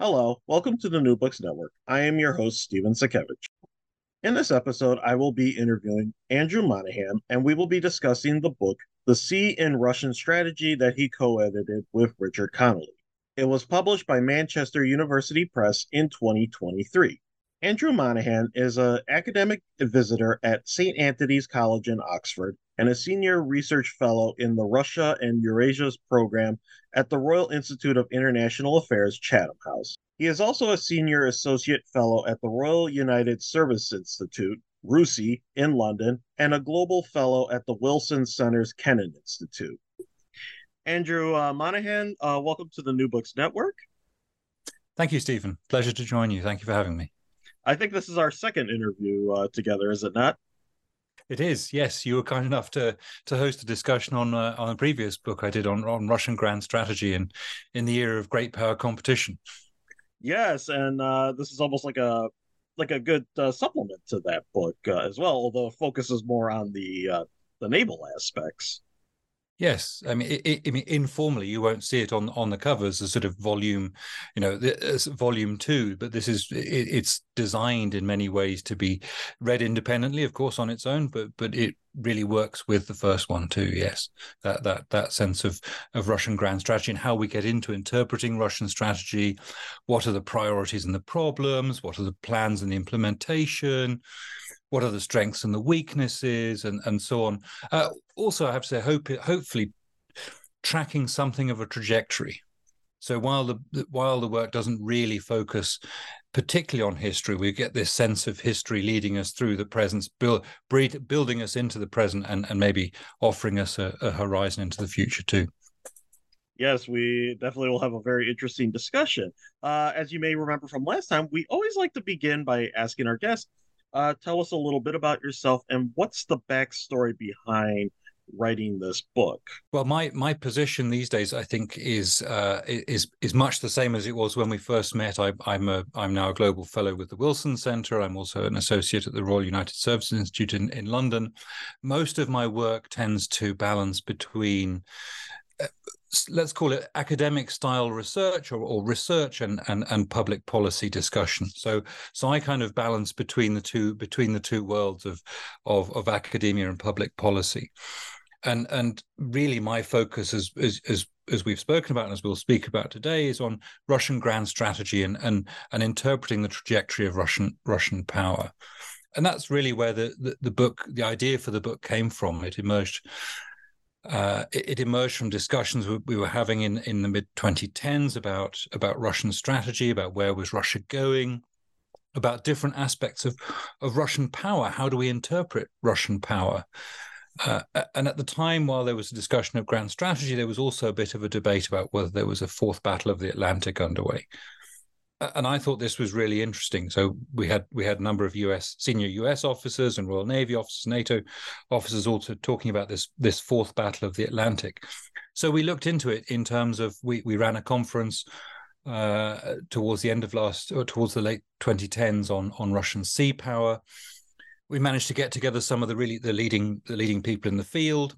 Hello, welcome to the New Books Network. I am your host, Steven Sakevich. In this episode, I will be interviewing Andrew Monaghan, and we will be discussing the book, The Sea in Russian Strategy, that he co edited with Richard Connolly. It was published by Manchester University Press in 2023. Andrew Monaghan is an academic visitor at St. Antony's College in Oxford and a senior research fellow in the Russia and Eurasia's program at the Royal Institute of International Affairs, Chatham House. He is also a senior associate fellow at the Royal United Service Institute, RUSI, in London, and a global fellow at the Wilson Center's Kennan Institute. Andrew uh, Monaghan, uh, welcome to the New Books Network. Thank you, Stephen. Pleasure to join you. Thank you for having me. I think this is our second interview uh, together, is it not? It is, yes. You were kind enough to to host a discussion on uh, on a previous book I did on on Russian grand strategy and in the era of great power competition. Yes, and uh, this is almost like a like a good uh, supplement to that book uh, as well, although it focuses more on the uh, the naval aspects. Yes, I mean, it, it, I mean, informally, you won't see it on on the covers as sort of volume, you know, volume two. But this is it, it's designed in many ways to be read independently, of course, on its own. But but it really works with the first one too. Yes, that that that sense of of Russian grand strategy and how we get into interpreting Russian strategy. What are the priorities and the problems? What are the plans and the implementation? What are the strengths and the weaknesses and and so on. Uh, also i have to say hope hopefully tracking something of a trajectory. So while the while the work doesn't really focus particularly on history we get this sense of history leading us through the present build, building us into the present and, and maybe offering us a, a horizon into the future too. Yes, we definitely will have a very interesting discussion. Uh, as you may remember from last time, we always like to begin by asking our guests uh, tell us a little bit about yourself and what's the backstory behind writing this book? Well, my my position these days, I think, is uh, is is much the same as it was when we first met. I, I'm a I'm now a global fellow with the Wilson Centre. I'm also an associate at the Royal United Services Institute in, in London. Most of my work tends to balance between uh, let's call it academic style research or, or research and, and and public policy discussion so so i kind of balance between the two between the two worlds of of, of academia and public policy and and really my focus is is, is as we've spoken about and as we'll speak about today is on Russian grand strategy and and and interpreting the trajectory of Russian Russian power. And that's really where the, the, the book, the idea for the book came from. It emerged uh, it, it, emerged from discussions we, we, were having in, in the mid 2010s about about Russian strategy, about where was Russia going, about different aspects of of Russian power. How do we interpret Russian power? Uh, and at the time, while there was a discussion of grand strategy, there was also a bit of a debate about whether there was a fourth battle of the Atlantic underway and I thought this was really interesting. So we had we had a number of U.S. senior U.S. officers and Royal Navy officers, NATO officers, also talking about this this fourth battle of the Atlantic. So we looked into it in terms of we we ran a conference uh, towards the end of last or towards the late 2010s on on Russian sea power. We managed to get together some of the really the leading the leading people in the field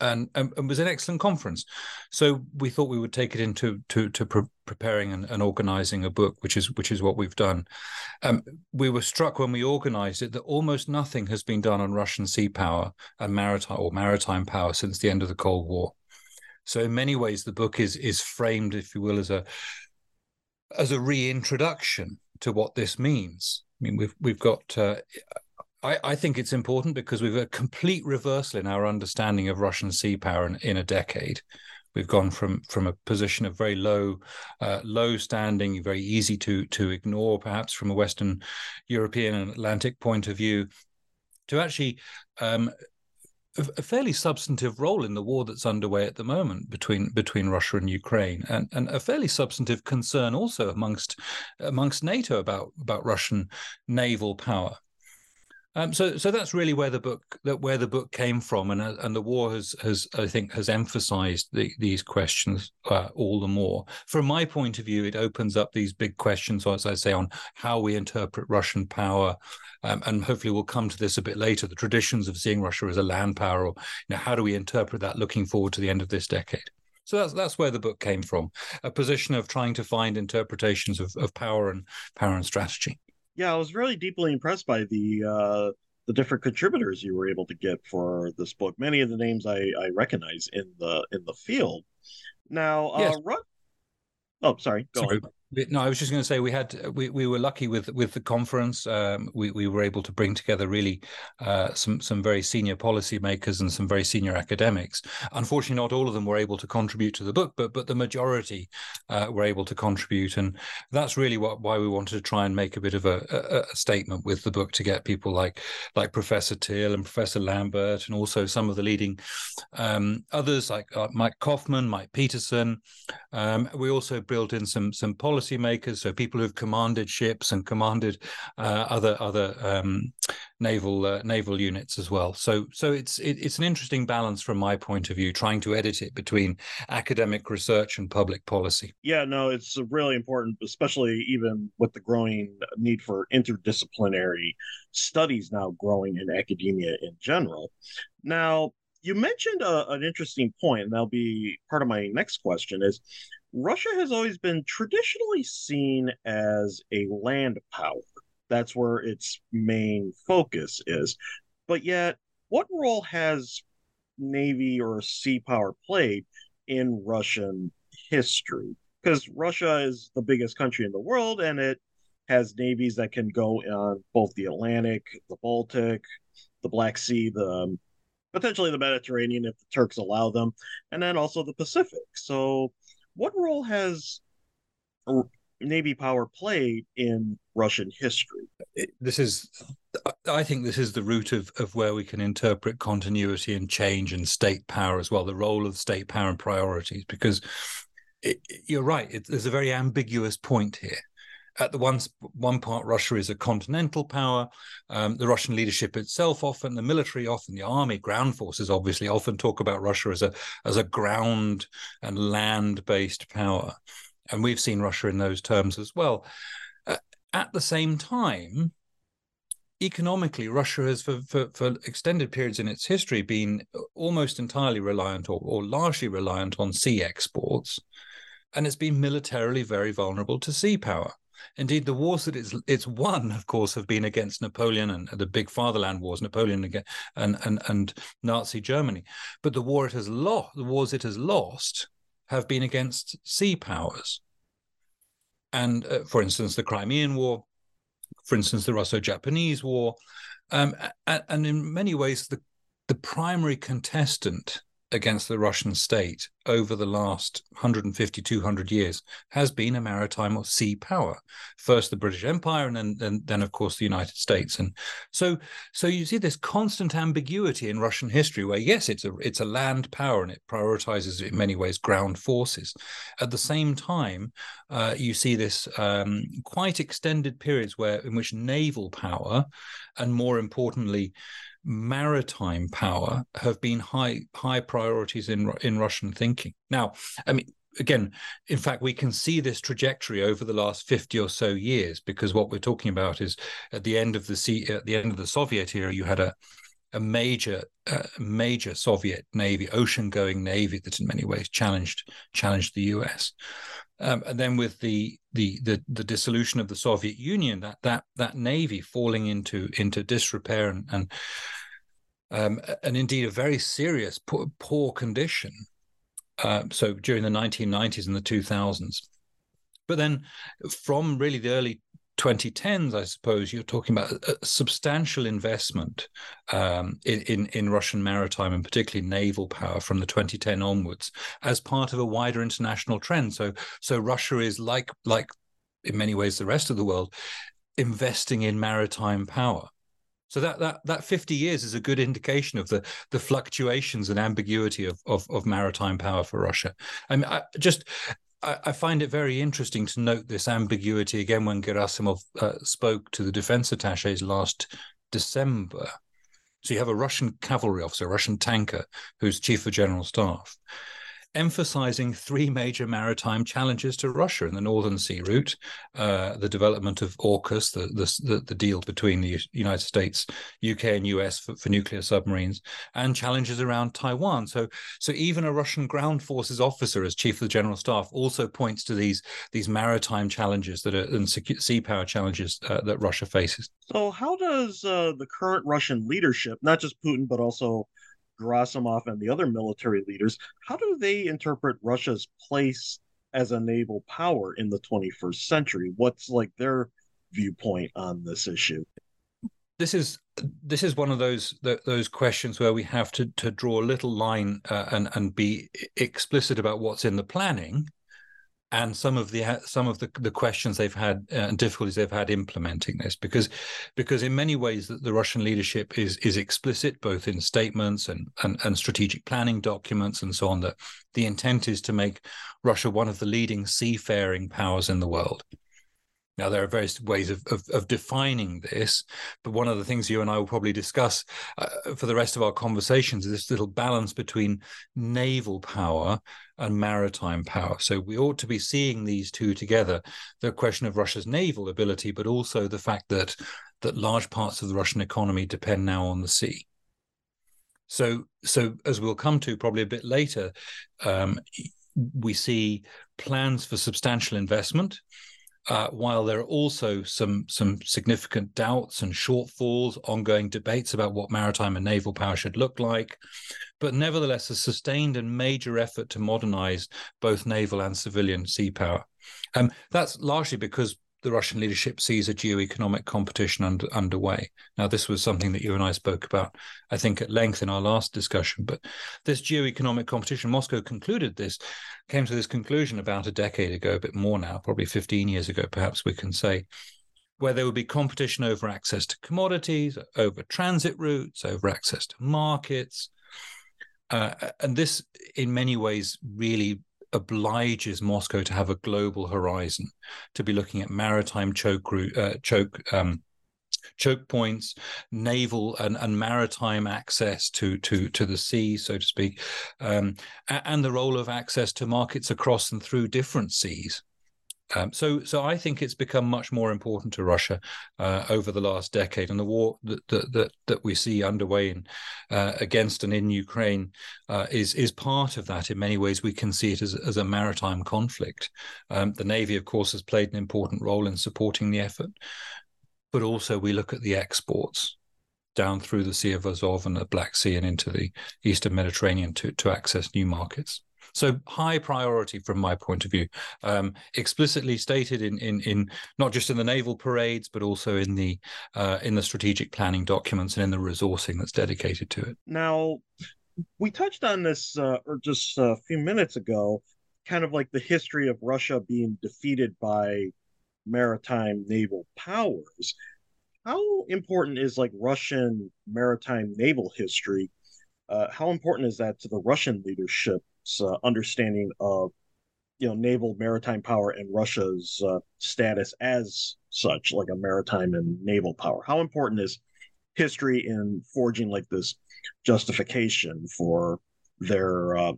and, and, and was an excellent conference. So we thought we would take it into to to pre- preparing and, and, organizing a book, which is which is what we've done. Um, we were struck when we organized it that almost nothing has been done on Russian sea power and maritime or maritime power since the end of the Cold War. So in many ways, the book is is framed, if you will, as a as a reintroduction to what this means. I mean, we've we've got uh, I, I, think it's important because we've a complete reversal in our understanding of Russian sea power in, in a decade. We've gone from from a position of very low, uh, low standing, very easy to to ignore, perhaps from a Western European and Atlantic point of view, to actually um, a, fairly substantive role in the war that's underway at the moment between between Russia and Ukraine, and, and a fairly substantive concern also amongst amongst NATO about about Russian naval power. Um, so, so that's really where the book that where the book came from, and uh, and the war has has I think has emphasised the, these questions uh, all the more. From my point of view, it opens up these big questions, as I say, on how we interpret Russian power, um, and hopefully we'll come to this a bit later. The traditions of seeing Russia as a land power, or you know, how do we interpret that looking forward to the end of this decade? So that's that's where the book came from, a position of trying to find interpretations of, of power and power and strategy yeah, I was really deeply impressed by the uh, the different contributors you were able to get for this book. Many of the names I, I recognize in the in the field. Now, uh, yes. run. Oh, sorry. Go sorry. on. No, I was just going to say we had we, we were lucky with with the conference. Um, we we were able to bring together really uh, some some very senior policymakers and some very senior academics. Unfortunately, not all of them were able to contribute to the book, but but the majority uh, were able to contribute, and that's really what why we wanted to try and make a bit of a, a, a statement with the book to get people like like Professor Till and Professor Lambert, and also some of the leading um, others like uh, Mike Kofman, Mike Petersen. Um, we also built in some some policy policymakers, so people who've commanded ships and commanded uh, other other um, naval uh, naval units as well. So so it's it, it's an interesting balance from my point of view, trying to edit it between academic research and public policy. Yeah, no, it's really important, especially even with the growing need for interdisciplinary studies now growing in academia in general. Now, you mentioned a, uh, an interesting point, and that'll be part of my next question is Russia has always been traditionally seen as a land power. That's where its main focus is. But yet, what role has Navy or sea power played in Russian history? Because Russia is the biggest country in the world and it has navies that can go on both the Atlantic, the Baltic, the Black Sea, the um, potentially the Mediterranean if the Turks allow them, and then also the Pacific. So what role has Navy power played in Russian history? This is, I think, this is the root of of where we can interpret continuity and change and state power as well. The role of state power and priorities, because it, you're right. It, there's a very ambiguous point here at the one one part, Russia is a continental power. Um, the Russian leadership itself, often the military, often the army, ground forces, obviously, often talk about Russia as a as a ground and land based power, and we've seen Russia in those terms as well. Uh, at the same time, economically, Russia has, for, for, for, extended periods in its history, been almost entirely reliant or, or largely reliant on sea exports, and it's been militarily very vulnerable to sea power. Indeed, the wars that it's it's won, of course, have been against Napoleon and the big fatherland wars, Napoleon and and and Nazi Germany. But the war it has lost, the wars it has lost, have been against sea powers. And uh, for instance, the Crimean War, for instance, the Russo-Japanese War, um, and, and in many ways, the the primary contestant against the Russian state over the last 150, 200 years has been a maritime or sea power. First the British Empire, and then, then, of course the United States. And so, so you see this constant ambiguity in Russian history, where yes, it's a it's a land power and it prioritizes in many ways ground forces. At the same time, uh, you see this um, quite extended periods where in which naval power, and more importantly, maritime power have been high high priorities in in Russian thinking. Now, I mean, again, in fact, we can see this trajectory over the last 50 or so years because what we're talking about is at the end of the at the end of the Soviet era, you had a a major uh, major Soviet navy, ocean going navy that in many ways challenged challenged the US. Um, and then with the, the the the dissolution of the Soviet Union, that that that navy falling into into disrepair and and, um, and indeed a very serious poor, poor condition. Uh, so during the 1990s and the 2000s, but then from really the early 2010s, I suppose you're talking about substantial investment um, in, in, in Russian maritime and particularly naval power from the 2010 onwards as part of a wider international trend. So so Russia is like like in many ways the rest of the world investing in maritime power. So that that that 50 years is a good indication of the the fluctuations and ambiguity of of, of maritime power for Russia. I mean, I, just I, I, find it very interesting to note this ambiguity again when Gerasimov uh, spoke to the defense attaches last December. So you have a Russian cavalry officer, a Russian tanker, who's chief of general staff, emphasizing three major maritime challenges to Russia in the Northern Sea route, uh, the development of AUKUS, the, the, the, deal between the United States, UK, and US for, for, nuclear submarines, and challenges around Taiwan. So, so even a Russian ground forces officer, as chief of the general staff, also points to these these maritime challenges that are and sea power challenges uh, that Russia faces. So, how does uh, the current Russian leadership, not just Putin, but also Gerasimov and the other military leaders, how do they interpret Russia's place as a naval power in the 21st century? What's like their viewpoint on this issue? This is this is one of those those questions where we have to to draw a little line uh, and and be explicit about what's in the planning and some of the some of the, the questions they've had uh, and difficulties they've had implementing this because because in many ways the, the Russian leadership is is explicit both in statements and, and and strategic planning documents and so on that the intent is to make Russia one of the leading seafaring powers in the world now, there are various ways of, of, of, defining this, but one of the things you and I will probably discuss uh, for the rest of our conversations is this little balance between naval power and maritime power. So we ought to be seeing these two together the question of Russia's naval ability, but also the fact that, that large parts of the Russian economy depend now on the sea. So, so as we'll come to probably a bit later, um, we see plans for substantial investment uh, while there are also some some significant doubts and shortfalls, ongoing debates about what maritime and naval power should look like, but nevertheless a sustained and major effort to modernize both naval and civilian sea power. Um, that's largely because the Russian leadership sees a geo-economic competition under, underway. Now, this was something that you and I spoke about, I think, at length in our last discussion. But this geo-economic competition, Moscow concluded this, came to this conclusion about a decade ago, a bit more now, probably 15 years ago, perhaps we can say, where there would be competition over access to commodities, over transit routes, over access to markets. Uh, and this, in many ways, really obliges Moscow to have a global horizon, to be looking at maritime choke uh, choke um, choke points, naval and, and maritime access to to to the sea, so to speak, um, and the role of access to markets across and through different seas. Um, so, so I think it's become much more important to Russia uh, over the last decade, and the war that that that, we see underway in, uh, against and in Ukraine uh, is is part of that. In many ways, we can see it as as a maritime conflict. Um, the navy, of course, has played an important role in supporting the effort, but also we look at the exports down through the Sea of Azov and the Black Sea and into the Eastern Mediterranean to to access new markets. So high priority from my point of view, um, explicitly stated in, in in not just in the naval parades, but also in the uh, in the strategic planning documents and in the resourcing that's dedicated to it. Now, we touched on this uh, or just a few minutes ago, kind of like the history of Russia being defeated by maritime naval powers. How important is like Russian maritime naval history? Uh, how important is that to the Russian leadership uh, understanding of you know naval maritime power and Russia's uh, status as such, like a maritime and naval power. How important is history in forging like this justification for their uh,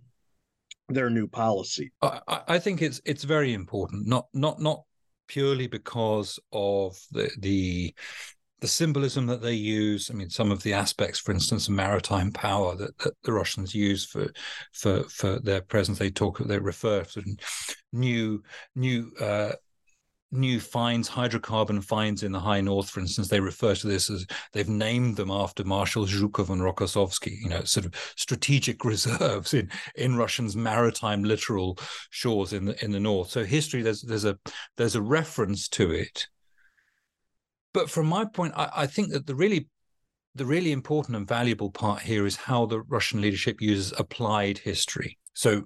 their new policy? I, I think it's it's very important, not not not purely because of the the the symbolism that they use. I mean, some of the aspects, for instance, maritime power that, that the Russians use for for for their presence. They talk, they refer to new new uh, new finds, hydrocarbon finds in the high north, for instance, they refer to this as they've named them after Marshal Zhukov and Rokossovsky, you know, sort of strategic reserves in in Russian's maritime littoral shores in the in the north. So history, there's there's a there's a reference to it. But from my point, I, I think that the really the really important and valuable part here is how the Russian leadership uses applied history. So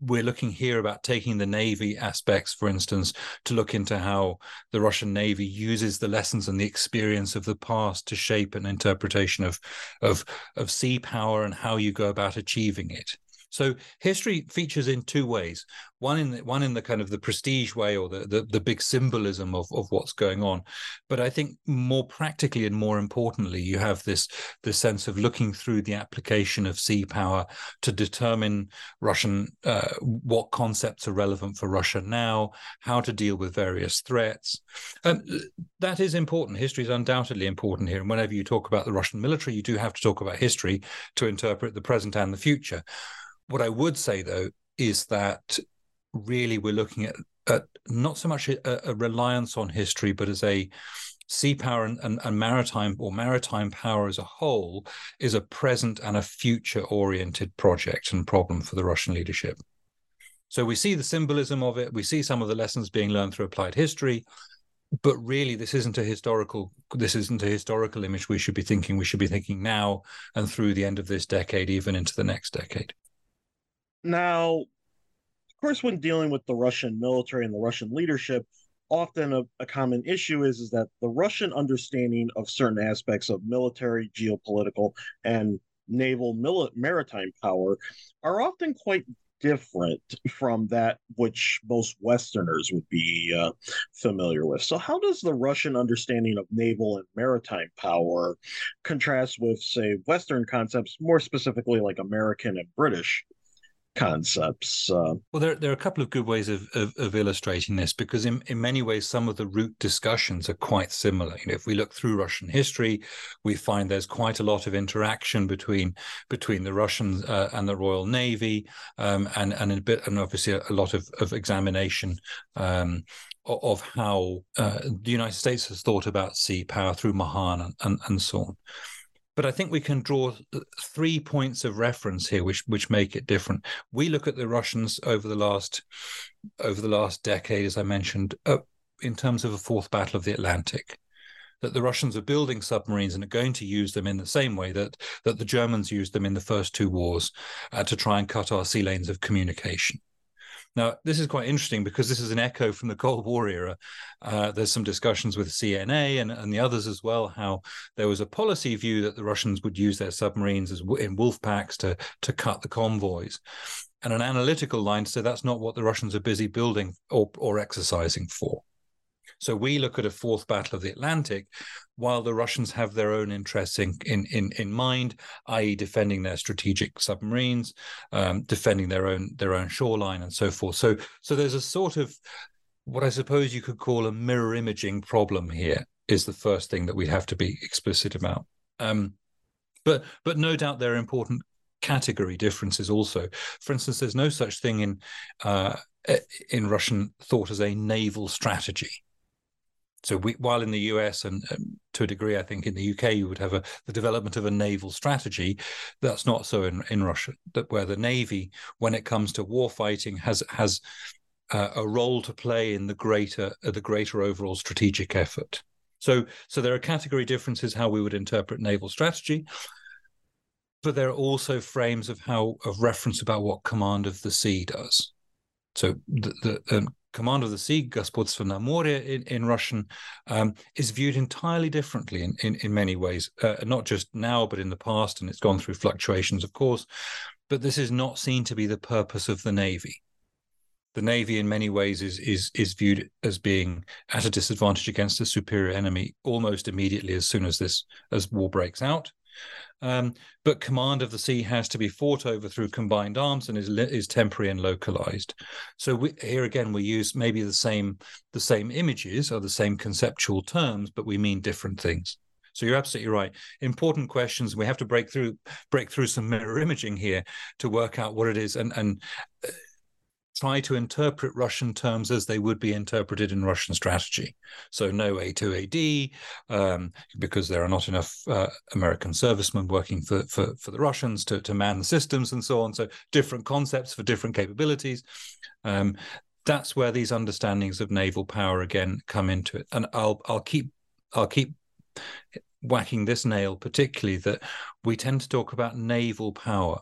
we're looking here about taking the navy aspects for instance to look into how the russian navy uses the lessons and the experience of the past to shape an interpretation of of of sea power and how you go about achieving it so history features in two ways. One in the, one in the kind of the prestige way or the, the, the big symbolism of, of what's going on. But I think more practically and more importantly, you have this this sense of looking through the application of sea power to determine Russian uh, what concepts are relevant for Russia now, how to deal with various threats. Um, that is important. History is undoubtedly important here. And whenever you talk about the Russian military, you do have to talk about history to interpret the present and the future. What I would say, though, is that really we're looking at, at not so much a, a, reliance on history, but as a sea power and, and, and, maritime or maritime power as a whole is a present and a future oriented project and problem for the Russian leadership. So we see the symbolism of it, we see some of the lessons being learned through applied history, but really this isn't a historical this isn't a historical image we should be thinking we should be thinking now and through the end of this decade even into the next decade now, of course, when dealing with the Russian military and the Russian leadership, often a, a, common issue is, is that the Russian understanding of certain aspects of military, geopolitical, and naval mili- maritime power are often quite different from that which most Westerners would be uh, familiar with. So, how does the Russian understanding of naval and maritime power contrast with, say, Western concepts, more specifically like American and British concepts. Uh, well, there, there are a couple of good ways of, of, of, illustrating this because, in, in many ways, some of the root discussions are quite similar. You know, if we look through Russian history, we find there's quite a lot of interaction between between the Russians uh, and the Royal Navy, um, and and a bit, and obviously a, lot of, of examination. Um, of how uh, the United States has thought about sea power through Mahan and, and, and so on. But I think we can draw three points of reference here, which which make it different. We look at the Russians over the last over the last decade, as I mentioned, uh, in terms of a fourth battle of the Atlantic. That the Russians are building submarines and are going to use them in the same way that that the Germans used them in the first two wars uh, to try and cut our sea lanes of communication. Now, this is quite interesting because this is an echo from the Cold War era. Uh, there's some discussions with CNA and, and the others as well, how there was a policy view that the Russians would use their submarines as in wolf packs to, to cut the convoys. And an analytical line said that's not what the Russians are busy building or, or exercising for. So we look at a fourth battle of the Atlantic, while the Russians have their own interests in in in, in mind, i.e., defending their strategic submarines, um, defending their own their own shoreline, and so forth. So so there's a sort of what I suppose you could call a mirror imaging problem here. Is the first thing that we have to be explicit about. Um, but but no doubt there are important category differences also. For instance, there's no such thing in uh, in Russian thought as a naval strategy. So we, while in the US and um, to a degree, I think in the UK, you would have a, the development of a naval strategy. That's not so in, in Russia. That where the navy, when it comes to war fighting, has has uh, a role to play in the greater uh, the greater overall strategic effort. So so there are category differences how we would interpret naval strategy. But there are also frames of how of reference about what command of the sea does. So the, the um, command of the sea, Gospodstvo na more in, in Russian, um, is viewed entirely differently in, in, in many ways, uh, not just now, but in the past. And it's gone through fluctuations, of course. But this is not seen to be the purpose of the Navy. The Navy, in many ways, is, is, is viewed as being at a disadvantage against a superior enemy almost immediately as soon as this as war breaks out. Um, but command of the sea has to be fought over through combined arms and is is temporary and localized. So we, here again, we use maybe the same the same images or the same conceptual terms, but we mean different things. So you're absolutely right. Important questions. We have to break through break through some mirror imaging here to work out what it is and and uh, try to interpret Russian terms as they would be interpreted in Russian strategy. So no A2AD, um, because there are not enough uh, American servicemen working for, for, for the Russians to, to man the systems and so on. So different concepts for different capabilities. Um, that's where these understandings of naval power again come into it. And I'll I'll keep I'll keep whacking this nail particularly that we tend to talk about naval power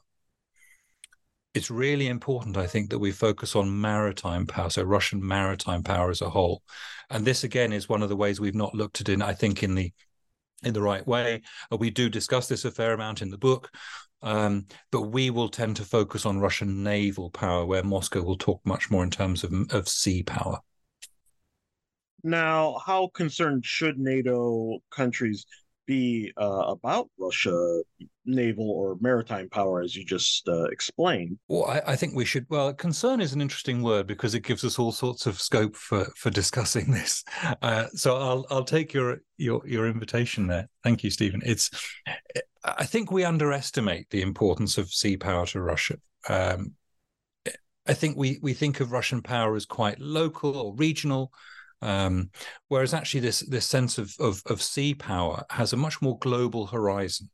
it's really important, I think, that we focus on maritime power, so Russian maritime power as a whole. And this again is one of the ways we've not looked at it, I think, in the in the right way. We do discuss this a fair amount in the book, um, but we will tend to focus on Russian naval power, where Moscow will talk much more in terms of of sea power. Now, how concerned should NATO countries be uh, about Russia naval or maritime power, as you just uh, explained? Well, I, I, think we should. Well, concern is an interesting word because it gives us all sorts of scope for for discussing this. Uh, so I'll I'll take your your your invitation there. Thank you, Stephen. It's I think we underestimate the importance of sea power to Russia. Um, I think we we think of Russian power as quite local or regional. Um, whereas actually this this sense of, of, of sea power has a much more global horizon.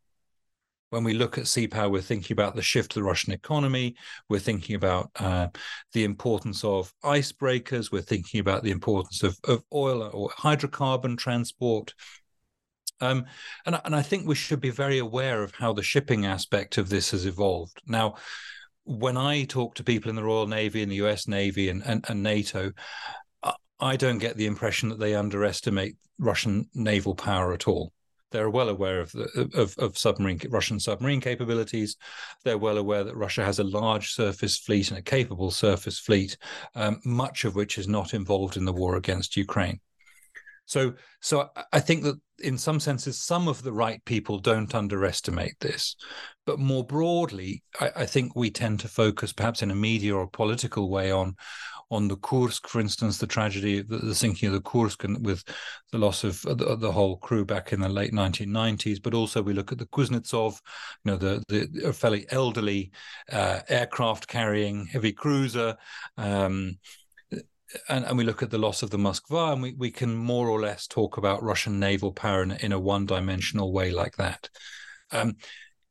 When we look at sea power, we're thinking about the shift of the Russian economy. We're thinking about uh, the importance of icebreakers. We're thinking about the importance of, of oil or hydrocarbon transport. Um, and, and I think we should be very aware of how the shipping aspect of this has evolved. Now, when I talk to people in the Royal Navy and the US Navy and, and, and NATO, I don't get the impression that they underestimate Russian naval power at all. They're well aware of the of, of submarine Russian submarine capabilities. They're well aware that Russia has a large surface fleet and a capable surface fleet, um, much of which is not involved in the war against Ukraine. So, so I think that in some senses, some of the right people don't underestimate this, but more broadly, I, I think we tend to focus, perhaps in a media or political way, on on the Kursk, for instance, the tragedy, the, the sinking of the Kursk, and with the loss of the, the, whole crew back in the late 1990s. But also we look at the Kuznetsov, you know, the the fairly elderly uh, aircraft carrying heavy cruiser. Um, and, and, we look at the loss of the Moskva, and we, we can more or less talk about Russian naval power in, in a one dimensional way like that. Um,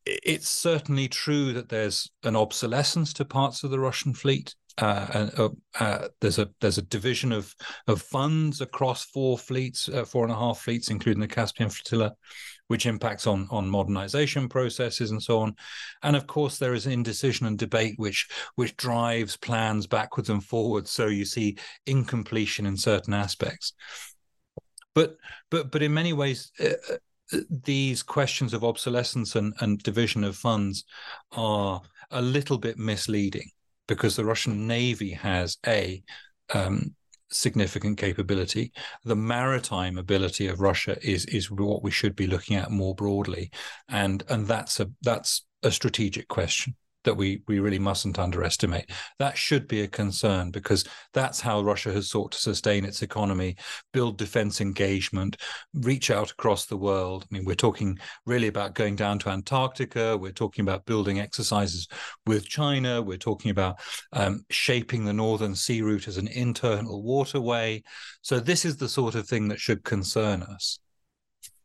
it's certainly true that there's an obsolescence to parts of the Russian fleet uh, uh, uh, there's a there's a division of of funds across four fleets, uh, four and a half fleets, including the Caspian flotilla, which impacts on on modernization processes and so on. And of course, there is indecision and debate, which which drives plans backwards and forwards. So you see incompletion in certain aspects. But but but in many ways. Uh, uh, these questions of obsolescence and, and division of funds are a little bit misleading because the Russian Navy has a um, significant capability. The maritime ability of Russia is is what we should be looking at more broadly, and and that's a that's a strategic question that we we really mustn't underestimate. That should be a concern because that's how Russia has sought to sustain its economy, build defense engagement, reach out across the world. I mean, we're talking really about going down to Antarctica. We're talking about building exercises with China. We're talking about um, shaping the northern sea route as an internal waterway. So this is the sort of thing that should concern us.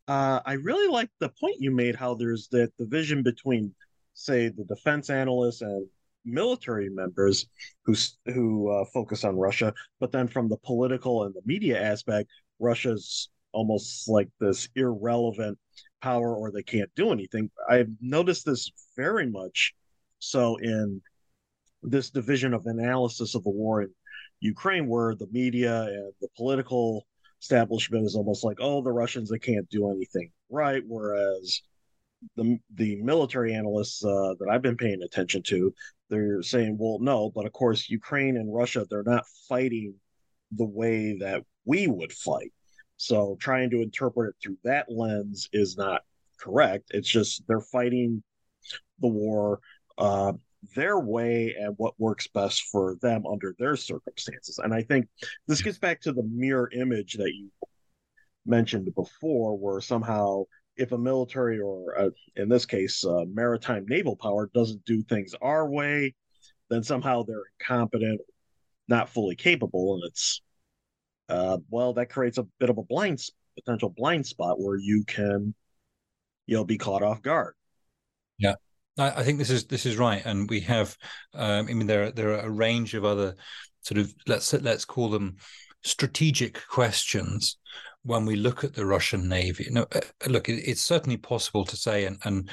Uh, I really like the point you made. How there's that the division between say the defense analysts and military members who who uh, focus on Russia, but then from the political and the media aspect, Russia's almost like this irrelevant power or they can't do anything. I've noticed this very much so in this division of analysis of the war in Ukraine, where the media and the political establishment is almost like, oh, the Russians they can't do anything right, whereas the the military analysts uh, that I've been paying attention to, they're saying, well, no, but of course, Ukraine and Russia, they're not fighting the way that we would fight. So trying to interpret it through that lens is not correct. It's just they're fighting the war uh, their way and what works best for them under their circumstances. And I think this gets back to the mirror image that you mentioned before, where somehow if a military or a, in this case uh, maritime naval power doesn't do things our way, then somehow they're incompetent, not fully capable, and it's uh, well that creates a bit of a blind potential blind spot where you can you know be caught off guard. Yeah. I think this is this is right, and we have. Um, I mean, there are, there are a range of other sort of let's let's call them strategic questions when we look at the Russian Navy. No, uh, look, it's certainly possible to say, and, and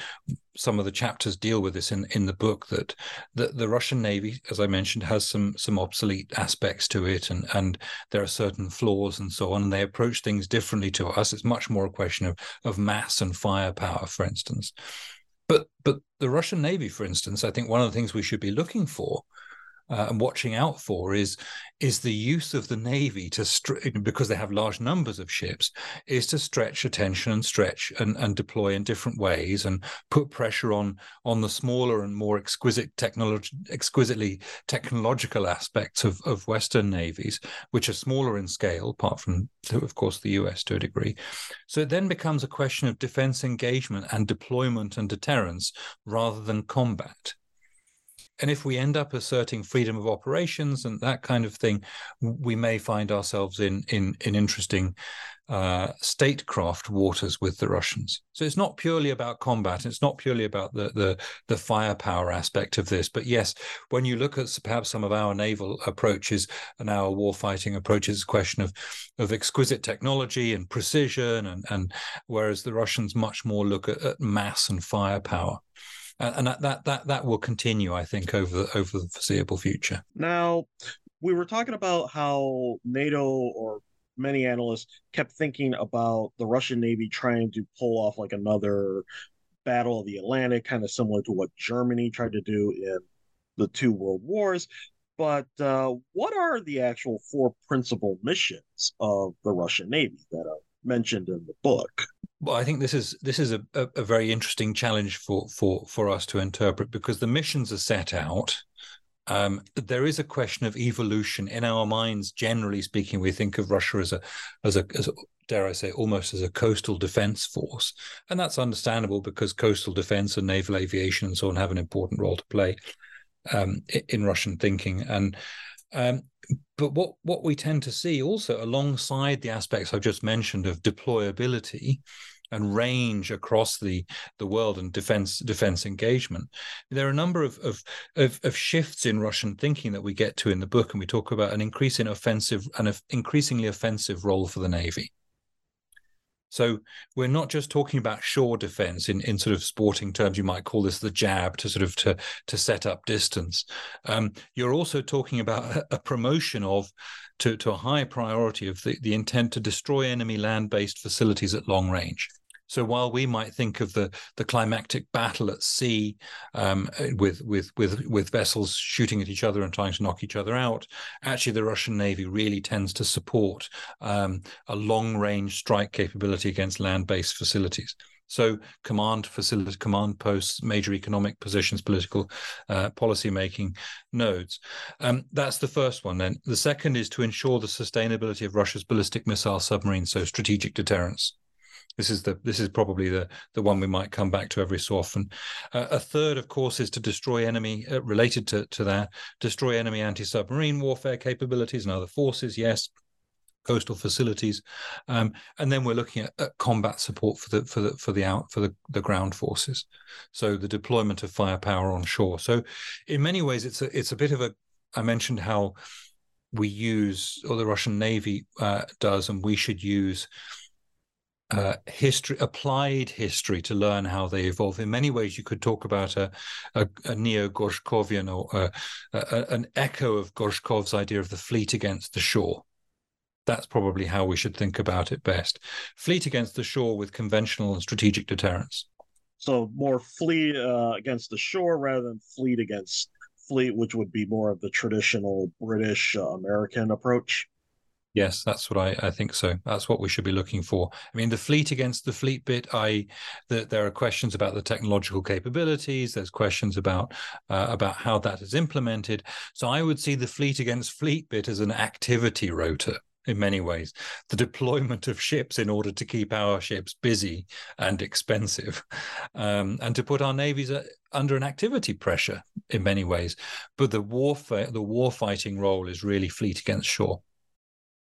some of the chapters deal with this in, in the book, that the, the Russian Navy, as I mentioned, has some some obsolete aspects to it, and and there are certain flaws and so on, and they approach things differently to us. It's much more a question of of mass and firepower, for instance. But but the Russian Navy, for instance, I think one of the things we should be looking for uh, and watching out for is is the use of the navy to because they have large numbers of ships is to stretch attention and stretch and, and deploy in different ways and put pressure on on the smaller and more exquisite technology exquisitely technological aspects of, of western navies which are smaller in scale apart from of course the us to a degree. So it then becomes a question of defense engagement and deployment and deterrence rather than combat and if we end up asserting freedom of operations and that kind of thing, we may find ourselves in in in interesting uh, statecraft waters with the Russians. So it's not purely about combat. It's not purely about the the the firepower aspect of this. But yes, when you look at perhaps some of our naval approaches and our warfighting approaches, it's a question of of exquisite technology and precision, and and whereas the Russians much more look at, at mass and firepower and that that that will continue, I think, over the, over the foreseeable future. Now, we were talking about how NATO or many analysts kept thinking about the Russian Navy trying to pull off like another Battle of the Atlantic, kind of similar to what Germany tried to do in the two world wars. But uh, what are the actual four principal missions of the Russian Navy that are mentioned in the book? Well, I think this is this is a, a, a, very interesting challenge for for for us to interpret because the missions are set out. Um, there is a question of evolution in our minds. Generally speaking, we think of Russia as a as a, as a dare I say, almost as a coastal defense force, and that's understandable because coastal defense and naval aviation and so on have an important role to play um, in Russian thinking. And um, but what what we tend to see also alongside the aspects I've just mentioned of deployability and range across the the world and defense defense engagement, there are a number of of, of, of shifts in Russian thinking that we get to in the book, and we talk about an increasing offensive and increasingly offensive role for the navy. So we're not just talking about shore defense in, in sort of sporting terms. You might call this the jab to sort of to to set up distance. Um, you're also talking about a, promotion of to, to a high priority of the, the intent to destroy enemy land-based facilities at long range. So while we might think of the the climactic battle at sea um, with with with with vessels shooting at each other and trying to knock each other out, actually the Russian Navy really tends to support um, a long range strike capability against land based facilities. So command facilities, command posts, major economic positions, political uh, policy making nodes. Um, that's the first one. Then the second is to ensure the sustainability of Russia's ballistic missile submarines, so strategic deterrence. This is the this is probably the the one we might come back to every so often. Uh, a third, of course, is to destroy enemy uh, related to to that destroy enemy anti submarine warfare capabilities and other forces. Yes, coastal facilities, um, and then we're looking at, at, combat support for the for the for the out for the, the ground forces. So the deployment of firepower on shore. So in many ways, it's a it's a bit of a. I mentioned how we use or the Russian Navy uh, does, and we should use uh, history, applied history to learn how they evolve. In many ways, you could talk about a, a, a neo Gorshkovian or a, an echo of Gorshkov's idea of the fleet against the shore. That's probably how we should think about it best. Fleet against the shore with conventional and strategic deterrence. So more fleet uh, against the shore rather than fleet against fleet, which would be more of the traditional British uh, American approach. Yes, that's what I, I think so. That's what we should be looking for. I mean, the fleet against the fleet bit, I the, there are questions about the technological capabilities. There's questions about uh, about how that is implemented. So I would see the fleet against fleet bit as an activity rotor in many ways. The deployment of ships in order to keep our ships busy and expensive, um, and to put our navies uh, under an activity pressure in many ways. But the warfare, the war fighting role is really fleet against shore.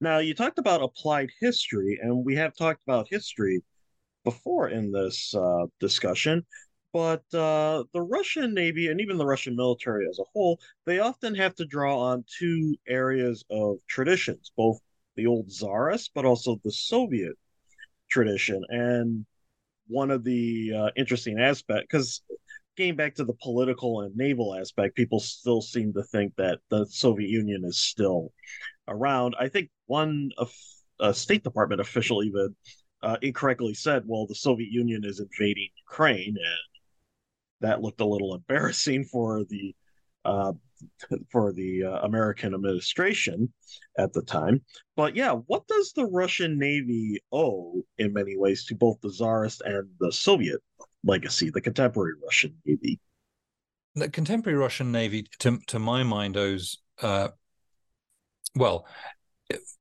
Now, you talked about applied history, and we have talked about history before in this uh, discussion, but uh, the Russian Navy and even the Russian military as a whole, they often have to draw on two areas of traditions, both the old Tsarist, but also the Soviet tradition. And one of the uh, interesting aspects, because getting back to the political and naval aspect, people still seem to think that the Soviet Union is still around. I think one of State Department official even uh, incorrectly said, "Well, the Soviet Union is invading Ukraine," and that looked a little embarrassing for the uh, for the uh, American administration at the time. But yeah, what does the Russian Navy owe in many ways to both the Tsarist and the Soviet legacy, the contemporary Russian Navy? The contemporary Russian Navy, to to my mind, owes uh, well,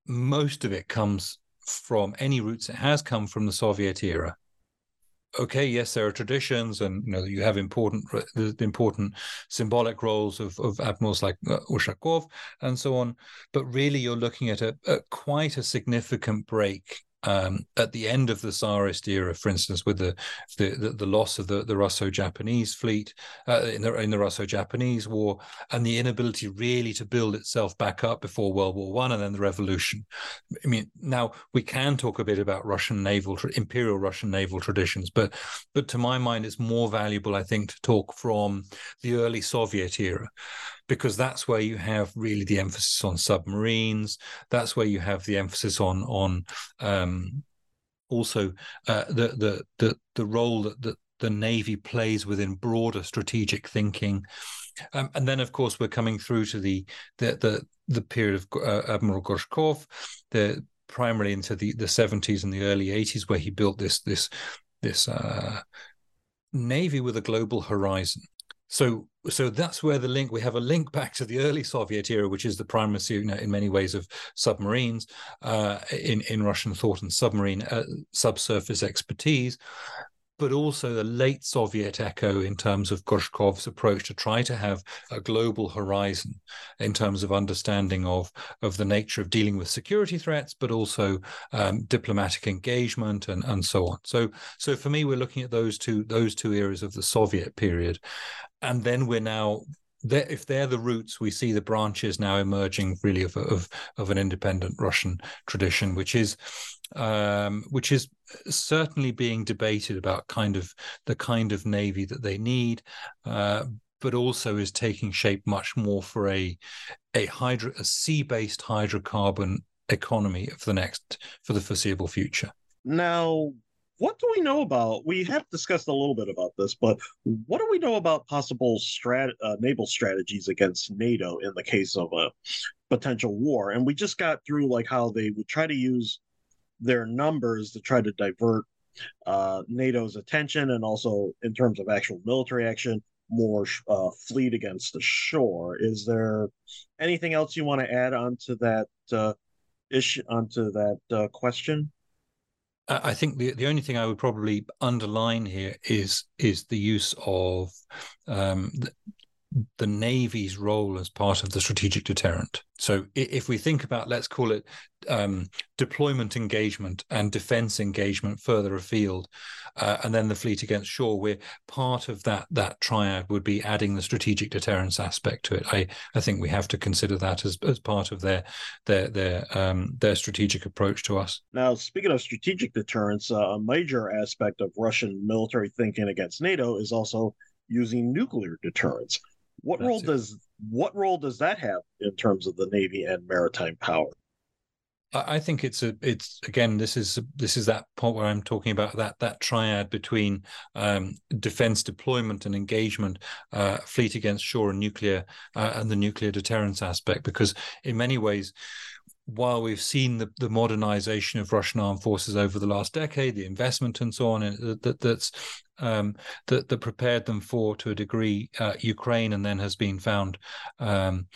most of it comes from any roots it has come from the Soviet era. Okay, yes, there are traditions, and you know you have important important symbolic roles of, of admirals like uh, Ushakov and so on. But really, you're looking at a, a quite a significant break um, at the end of the Tsarist era, for instance, with the the, the, loss of the, the Russo-Japanese fleet uh, in the in the Russo-Japanese War, and the inability really to build itself back up before World War One and then the revolution. I mean, now we can talk a bit about Russian naval, imperial Russian naval traditions, but but to my mind, it's more valuable, I think, to talk from the early Soviet era because that's where you have really the emphasis on submarines. That's where you have the emphasis on on um, also uh, the, the the the role that the, navy plays within broader strategic thinking. Um, and then, of course, we're coming through to the the the, the period of uh, Admiral Gorshkov, the primarily into the the 70s and the early 80s, where he built this this this uh, navy with a global horizon. So, so that's where the link. We have a link back to the early Soviet era, which is the primacy, you know, in many ways, of submarines uh, in in Russian thought and submarine uh, subsurface expertise but also the late Soviet echo in terms of Gorshkov's approach to try to have a global horizon in terms of understanding of, of the nature of dealing with security threats, but also um, diplomatic engagement and, and so on. So, so for me, we're looking at those two those two eras of the Soviet period, and then we're now they're, if they're the roots, we see the branches now emerging really of, of, of an independent Russian tradition, which is um, which is certainly being debated about kind of the kind of navy that they need, uh, but also is taking shape much more for a a hydro a sea based hydrocarbon economy for the next for the foreseeable future. Now, what do we know about? We have discussed a little bit about this, but what do we know about possible strat, uh, naval strategies against NATO in the case of a potential war? And we just got through like how they would try to use their numbers to try to divert uh, NATO's attention, and also in terms of actual military action, more uh, fleet against the shore. Is there anything else you want to add onto that uh, issue, onto that uh, question? I think the, the only thing I would probably underline here is is the use of um, the, Navy's role as part of the strategic deterrent. So if we think about, let's call it um, deployment engagement and defense engagement further afield, uh, and then the fleet against shore, we're part of that that triad would be adding the strategic deterrence aspect to it. I, I think we have to consider that as, as part of their their their um, their strategic approach to us. Now, speaking of strategic deterrence, uh, a major aspect of Russian military thinking against NATO is also using nuclear deterrence. What That's role it. does what role does that have in terms of the navy and maritime power? I think it's a it's again this is this is that point where I'm talking about that that triad between um, defense deployment and engagement, uh, fleet against shore and nuclear, uh, and the nuclear deterrence aspect. Because in many ways, while we've seen the, the modernization of Russian armed forces over the last decade, the investment and so on, that, that's um, that that prepared them for to a degree uh, Ukraine, and then has been found um,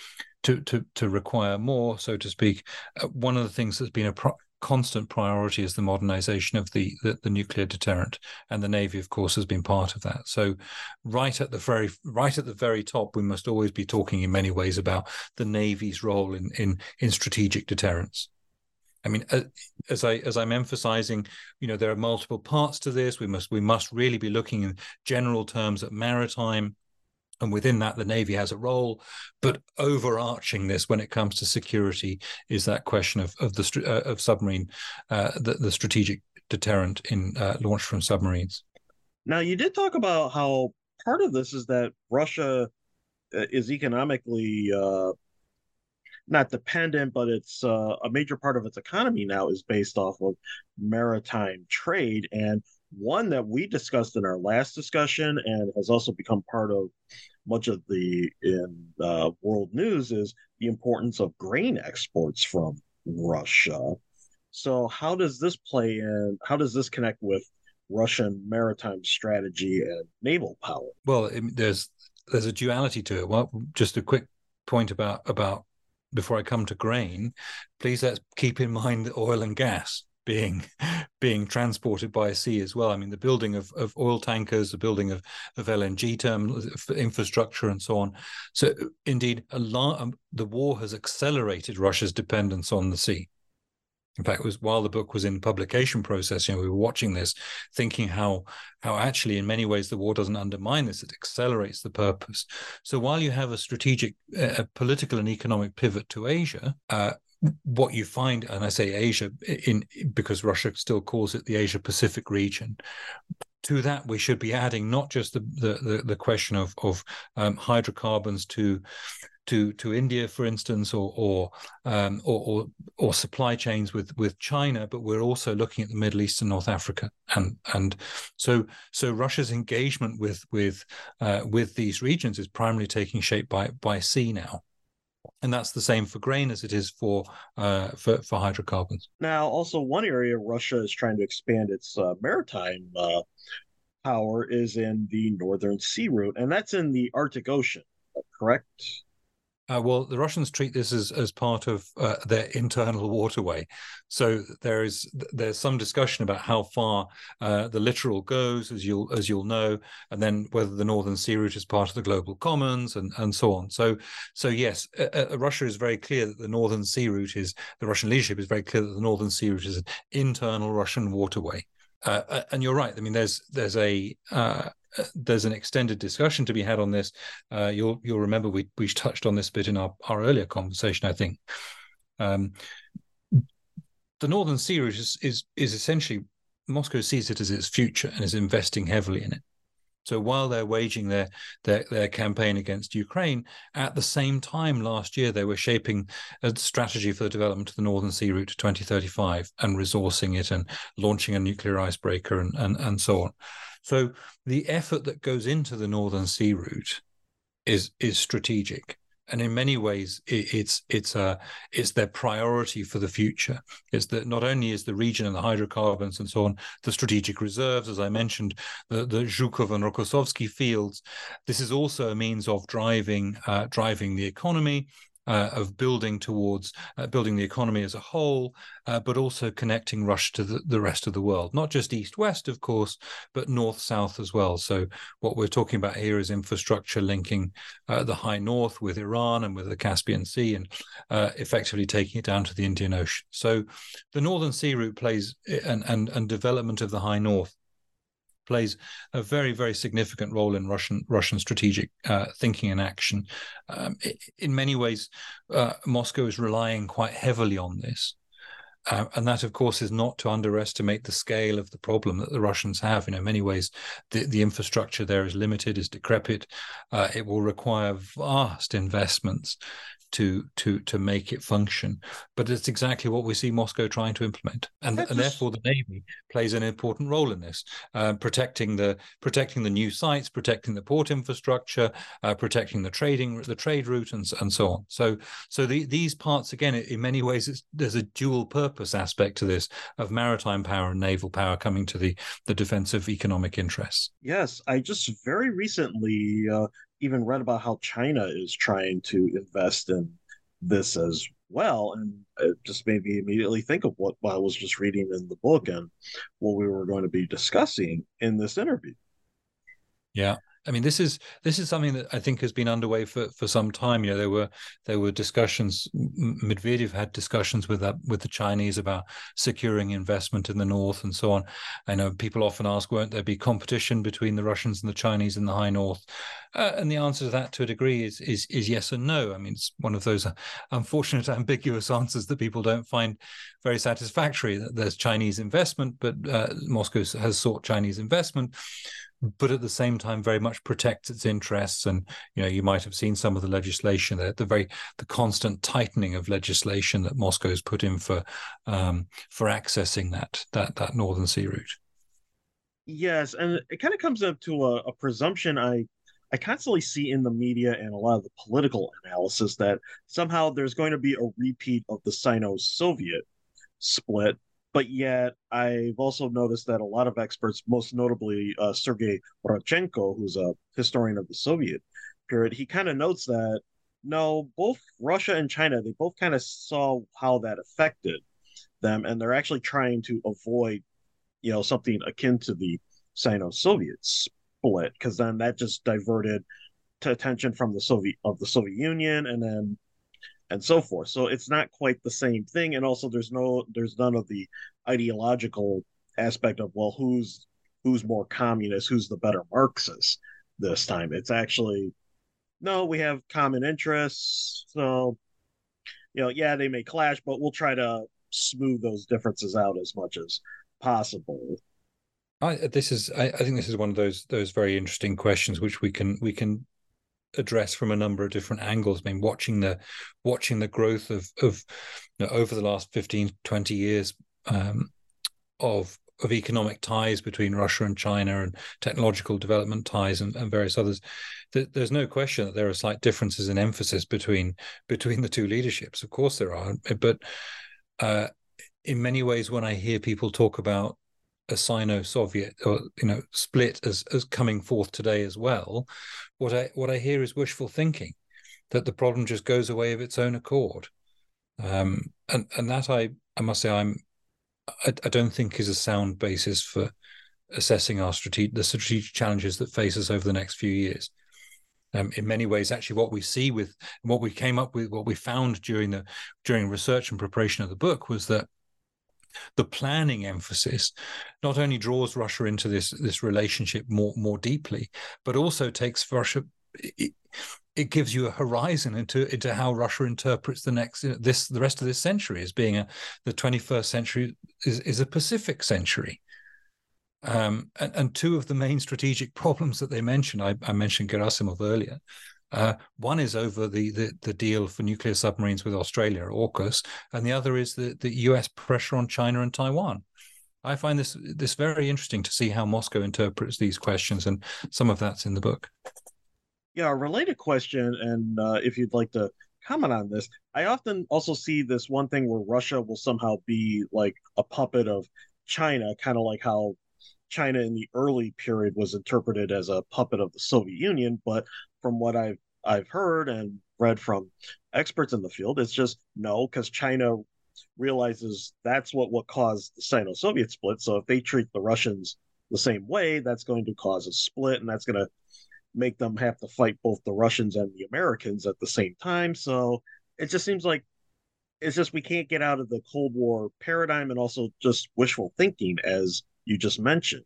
to to to require more, so to speak. Uh, one of the things that's been a pro- constant priority is the modernization of the, the, the nuclear deterrent, and the navy, of course, has been part of that. So, right at the very right at the very top, we must always be talking in many ways about the navy's role in in in strategic deterrence. I mean, uh, as I as I'm emphasizing, you know, there are multiple parts to this. We must we must really be looking in general terms at maritime, and within that, the navy has a role. But overarching this, when it comes to security, is that question of of the uh, of submarine, uh, the, the strategic deterrent in uh, launch from submarines. Now, you did talk about how part of this is that Russia uh, is economically uh, not dependent, but it's uh, a major part of its economy now is based off of maritime trade. And one that we discussed in our last discussion and has also become part of much of the in uh, world news is the importance of grain exports from Russia. So, how does this play in? How does this connect with Russian maritime strategy and naval power? Well, there's there's a duality to it. Well, just a quick point about about before I come to grain, please let's keep in mind the oil and gas being being transported by sea as well. I mean, the building of, of oil tankers, the building of, of LNG terminals, infrastructure, and so on. So, indeed, lot, um, the war has accelerated Russia's dependence on the sea. In fact, it was while the book was in publication process, you know, we were watching this, thinking how how actually, in many ways, the war doesn't undermine this; it accelerates the purpose. So while you have a strategic, uh, political, and economic pivot to Asia, uh, what you find, and I say Asia in because Russia still calls it the Asia Pacific region. To that, we should be adding not just the the the, the question of of um, hydrocarbons to to to India, for instance, or or, um, or, or or supply chains with with China, but we're also looking at the Middle East and North Africa, and and so so Russia's engagement with with uh, with these regions is primarily taking shape by by sea now and that's the same for grain as it is for uh, for, for hydrocarbons. Now, also one area Russia is trying to expand its uh, maritime uh, power is in the northern sea route, and that's in the Arctic Ocean. Correct? Uh, well, the Russians treat this as, as part of uh, their internal waterway. So there is there's some discussion about how far uh, the littoral goes, as you'll as you'll know, and then whether the Northern Sea Route is part of the global commons and, and so on. So so yes, uh, uh, Russia is very clear that the Northern Sea Route is the Russian leadership is very clear that the Northern Sea Route is an internal Russian waterway. Uh, and you're right. I mean, there's there's a there's an extended discussion to be had on this. Uh, you'll you'll remember we we touched on this bit in our, our earlier conversation. I think um, the Northern Sea Route is, is is essentially Moscow sees it as its future and is investing heavily in it. So while they're waging their, their their campaign against Ukraine, at the same time last year they were shaping a strategy for the development of the Northern Sea Route to 2035 and resourcing it and launching a nuclear icebreaker and and, and so on. So the effort that goes into the Northern Sea Route is is strategic. And in many ways it, it's it's a it's their priority for the future. Is that not only is the region and the hydrocarbons and so on the strategic reserves as i mentioned the the zhukov and rokossovsky fields this is also a means of driving uh, driving the economy uh, of building towards uh, building the economy as a whole, uh, but also connecting Russia to the, the, rest of the world, not just east west, of course, but north south as well. So, what we're talking about here is infrastructure linking uh, the high north with Iran and with the Caspian Sea and uh, effectively taking it down to the Indian Ocean. So, the Northern Sea route plays and, and, and development of the high north plays a very very significant role in Russian Russian strategic uh, thinking and action. Um, in many ways, uh, Moscow is relying quite heavily on this. Uh, and that, of course, is not to underestimate the scale of the problem that the Russians have. You know, in many ways, the, the infrastructure there is limited, is decrepit. Uh, it will require vast investments to to to make it function. But it's exactly what we see Moscow trying to implement, and, and therefore the navy plays an important role in this, uh, protecting the protecting the new sites, protecting the port infrastructure, uh, protecting the trading the trade route, and and so on. So so the, these parts again, in many ways, there's a dual purpose aspect to this of maritime power and naval power coming to the the defensive economic interests. Yes, I just very recently uh, even read about how China is trying to invest in this as well, and it just made me immediately think of what I was just reading in the book and what we were going to be discussing in this interview. Yeah, I mean, this is this is something that I think has been underway for, for some time. You know, there were there were discussions. Medvedev had discussions with that with the Chinese about securing investment in the north and so on. I know people often ask, won't there be competition between the Russians and the Chinese in the high north? Uh, and the answer to that, to a degree, is is is yes and no. I mean, it's one of those unfortunate, ambiguous answers that people don't find very satisfactory. That there's Chinese investment, but uh, Moscow has sought Chinese investment but at the same time very much protects its interests. And you know you might have seen some of the legislation that the very the constant tightening of legislation that Moscow has put in for um, for accessing that that that northern sea route. Yes and it kind of comes up to a, a presumption i I constantly see in the media and a lot of the political analysis that somehow there's going to be a repeat of the Sino Soviet split but yet I've also noticed that a lot of experts, most notably uh, Sergei Radchenko, who's a historian of the Soviet period, he kind of notes that no, both Russia and China, they both kind of saw how that affected them, and they're actually trying to avoid, you know, something akin to the Sino-Soviet split, because then that just diverted attention from the Soviet of the Soviet Union, and then and so forth. So it's not quite the same thing. And also there's no there's none of the ideological aspect of well who's who's more communist, who's the better Marxist this time. It's actually no, we have common interests. So you know, yeah, they may clash, but we'll try to smooth those differences out as much as possible. I, this is I, I, think this is one of those those very interesting questions which we can we can address from a number of different angles. I mean, watching the watching the growth of of you know, over the last 15, 20 years um, of of economic ties between Russia and China and technological development ties and, and various others, there's no question that there are slight differences in emphasis between between the two leaderships. Of course, there are, but uh, in many ways, when I hear people talk about a Sino-Soviet or you know split as as coming forth today as well. What I what I hear is wishful thinking that the problem just goes away of its own accord, um, and and that I I must say I'm I, I don't think is a sound basis for assessing our strategic the strategic challenges that face us over the next few years. Um, in many ways, actually, what we see with what we came up with, what we found during the during research and preparation of the book was that the planning emphasis not only draws Russia into this this relationship more more deeply, but also takes Russia. It, it gives you a horizon into into how Russia interprets the next this the rest of this century as being a the 21st century is, is a Pacific century. Um, and, and, two of the main strategic problems that they mentioned, I, I mentioned Gerasimov earlier, uh, one is over the, the, the deal for nuclear submarines with Australia, AUKUS, and the other is the the U.S. pressure on China and Taiwan. I find this this very interesting to see how Moscow interprets these questions, and some of that's in the book. Yeah, a related question, and uh, if you'd like to comment on this, I often also see this one thing where Russia will somehow be like a puppet of China, kind of like how China in the early period was interpreted as a puppet of the Soviet Union, but from what I've I've heard and read from experts in the field. It's just no, because China realizes that's what what caused the Sino-Soviet split. So if they treat the Russians the same way, that's going to cause a split, and that's going to make them have to fight both the Russians and the Americans at the same time. So it just seems like it's just we can't get out of the Cold War paradigm and also just wishful thinking, as you just mentioned.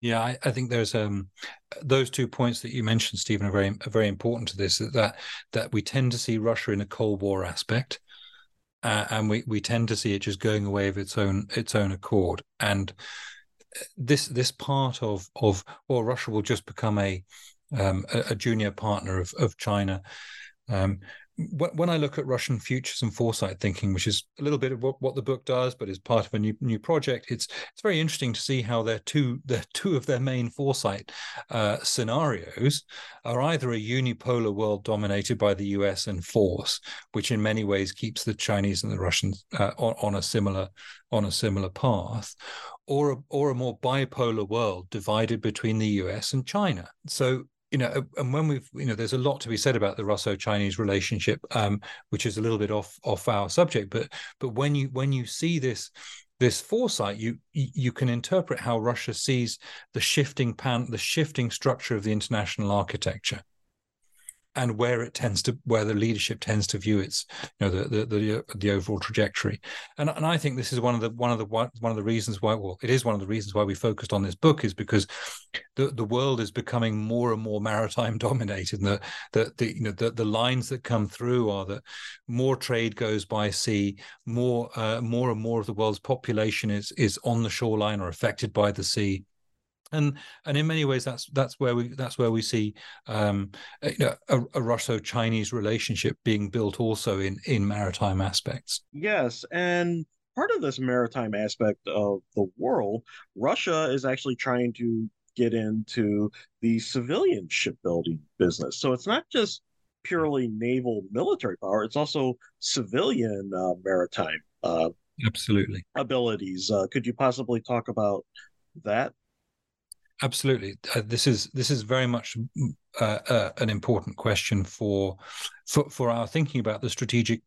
Yeah, I, I, think there's um those two points that you mentioned, Stephen, are very are very important to this. That that we tend to see Russia in a Cold War aspect, uh, and we we tend to see it just going away of its own its own accord. And this this part of of well, Russia will just become a um, a, a, junior partner of of China. Um, when I look at Russian futures and foresight thinking, which is a little bit of what, what the book does, but is part of a new new project, it's it's very interesting to see how their two the two of their main foresight uh, scenarios are either a unipolar world dominated by the U.S. and force, which in many ways keeps the Chinese and the Russians uh, on, on a similar on a similar path, or a, or a more bipolar world divided between the U.S. and China. So you know, and when we've, you know, there's a lot to be said about the Russo-Chinese relationship, um, which is a little bit off off our subject. But but when you when you see this this foresight, you you can interpret how Russia sees the shifting pan, the shifting structure of the international architecture and where it tends to where the leadership tends to view its you know the the the, the overall trajectory. And and I think this is one of the one of the one of the reasons why well it is one of the reasons why we focused on this book is because the the world is becoming more and more maritime dominated and the the, the you know the, the lines that come through are that more trade goes by sea more uh, more and more of the world's population is is on the shoreline or affected by the sea and and in many ways that's that's where we that's where we see um, you know, a, a Russo-Chinese relationship being built also in in maritime aspects. Yes, and part of this maritime aspect of the world, Russia is actually trying to get into the civilian shipbuilding business. So it's not just purely naval military power; it's also civilian uh, maritime. Uh, Absolutely. Abilities. Uh, could you possibly talk about that? Absolutely, uh, this is this is very much uh, uh, an important question for, for for our thinking about the strategic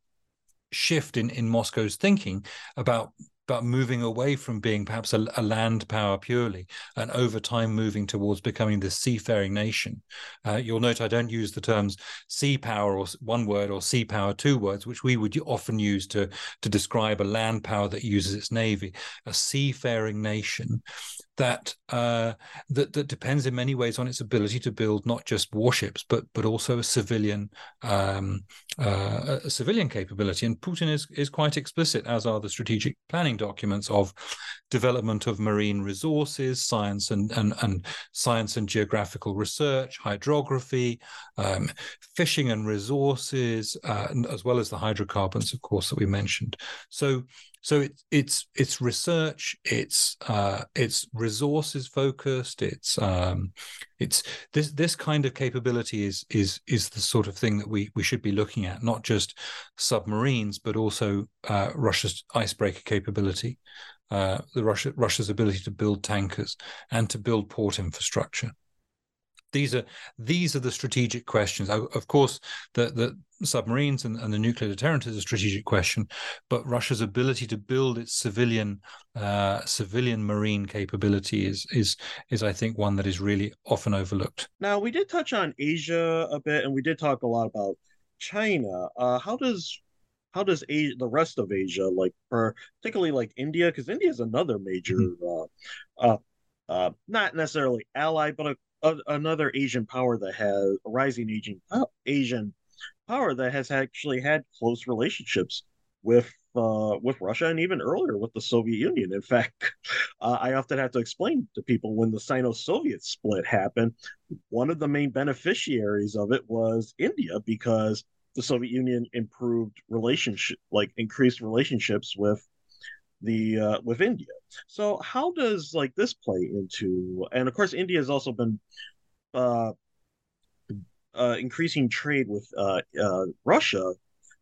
shift in in Moscow's thinking about about moving away from being perhaps a, a, land power purely and over time moving towards becoming this seafaring nation. Uh, you'll note I don't use the terms sea power or one word or sea power two words, which we would often use to, to describe a land power that uses its navy. A seafaring nation that uh, that that depends in many ways on its ability to build not just warships but but also a civilian um, uh, a civilian capability. And Putin is is quite explicit, as are the strategic planning documents of development of marine resources, science and and, and science and geographical research, hydrography, um, fishing and resources, uh, as well as the hydrocarbons, of course, that we mentioned. So so it, it's it's research, it's uh, it's resources focused, it's um, it's this this kind of capability is is is the sort of thing that we we should be looking at, not just submarines, but also uh, Russia's icebreaker capability, uh, the Russia Russia's ability to build tankers and to build port infrastructure these are these are the strategic questions. Of course, the the submarines and, and the nuclear deterrent is a strategic question, but Russia's ability to build its civilian uh, civilian marine capability is is is I think one that is really often overlooked. Now we did touch on Asia a bit, and we did talk a lot about China. Uh, how does how does Asia, the rest of Asia, like particularly like India, because India is another major, mm-hmm. uh, uh, uh, not necessarily ally, but a a, another Asian power that has a rising Asian Asian power that has actually had close relationships with uh, with Russia and even earlier with the Soviet Union. In fact, uh, I often have to explain to people when the Sino-Soviet split happened, one of the main beneficiaries of it was India because the Soviet Union improved relationship, like increased relationships with the uh, with India. So how does like this play into? And of course, India has also been uh, uh, increasing trade with uh, uh, Russia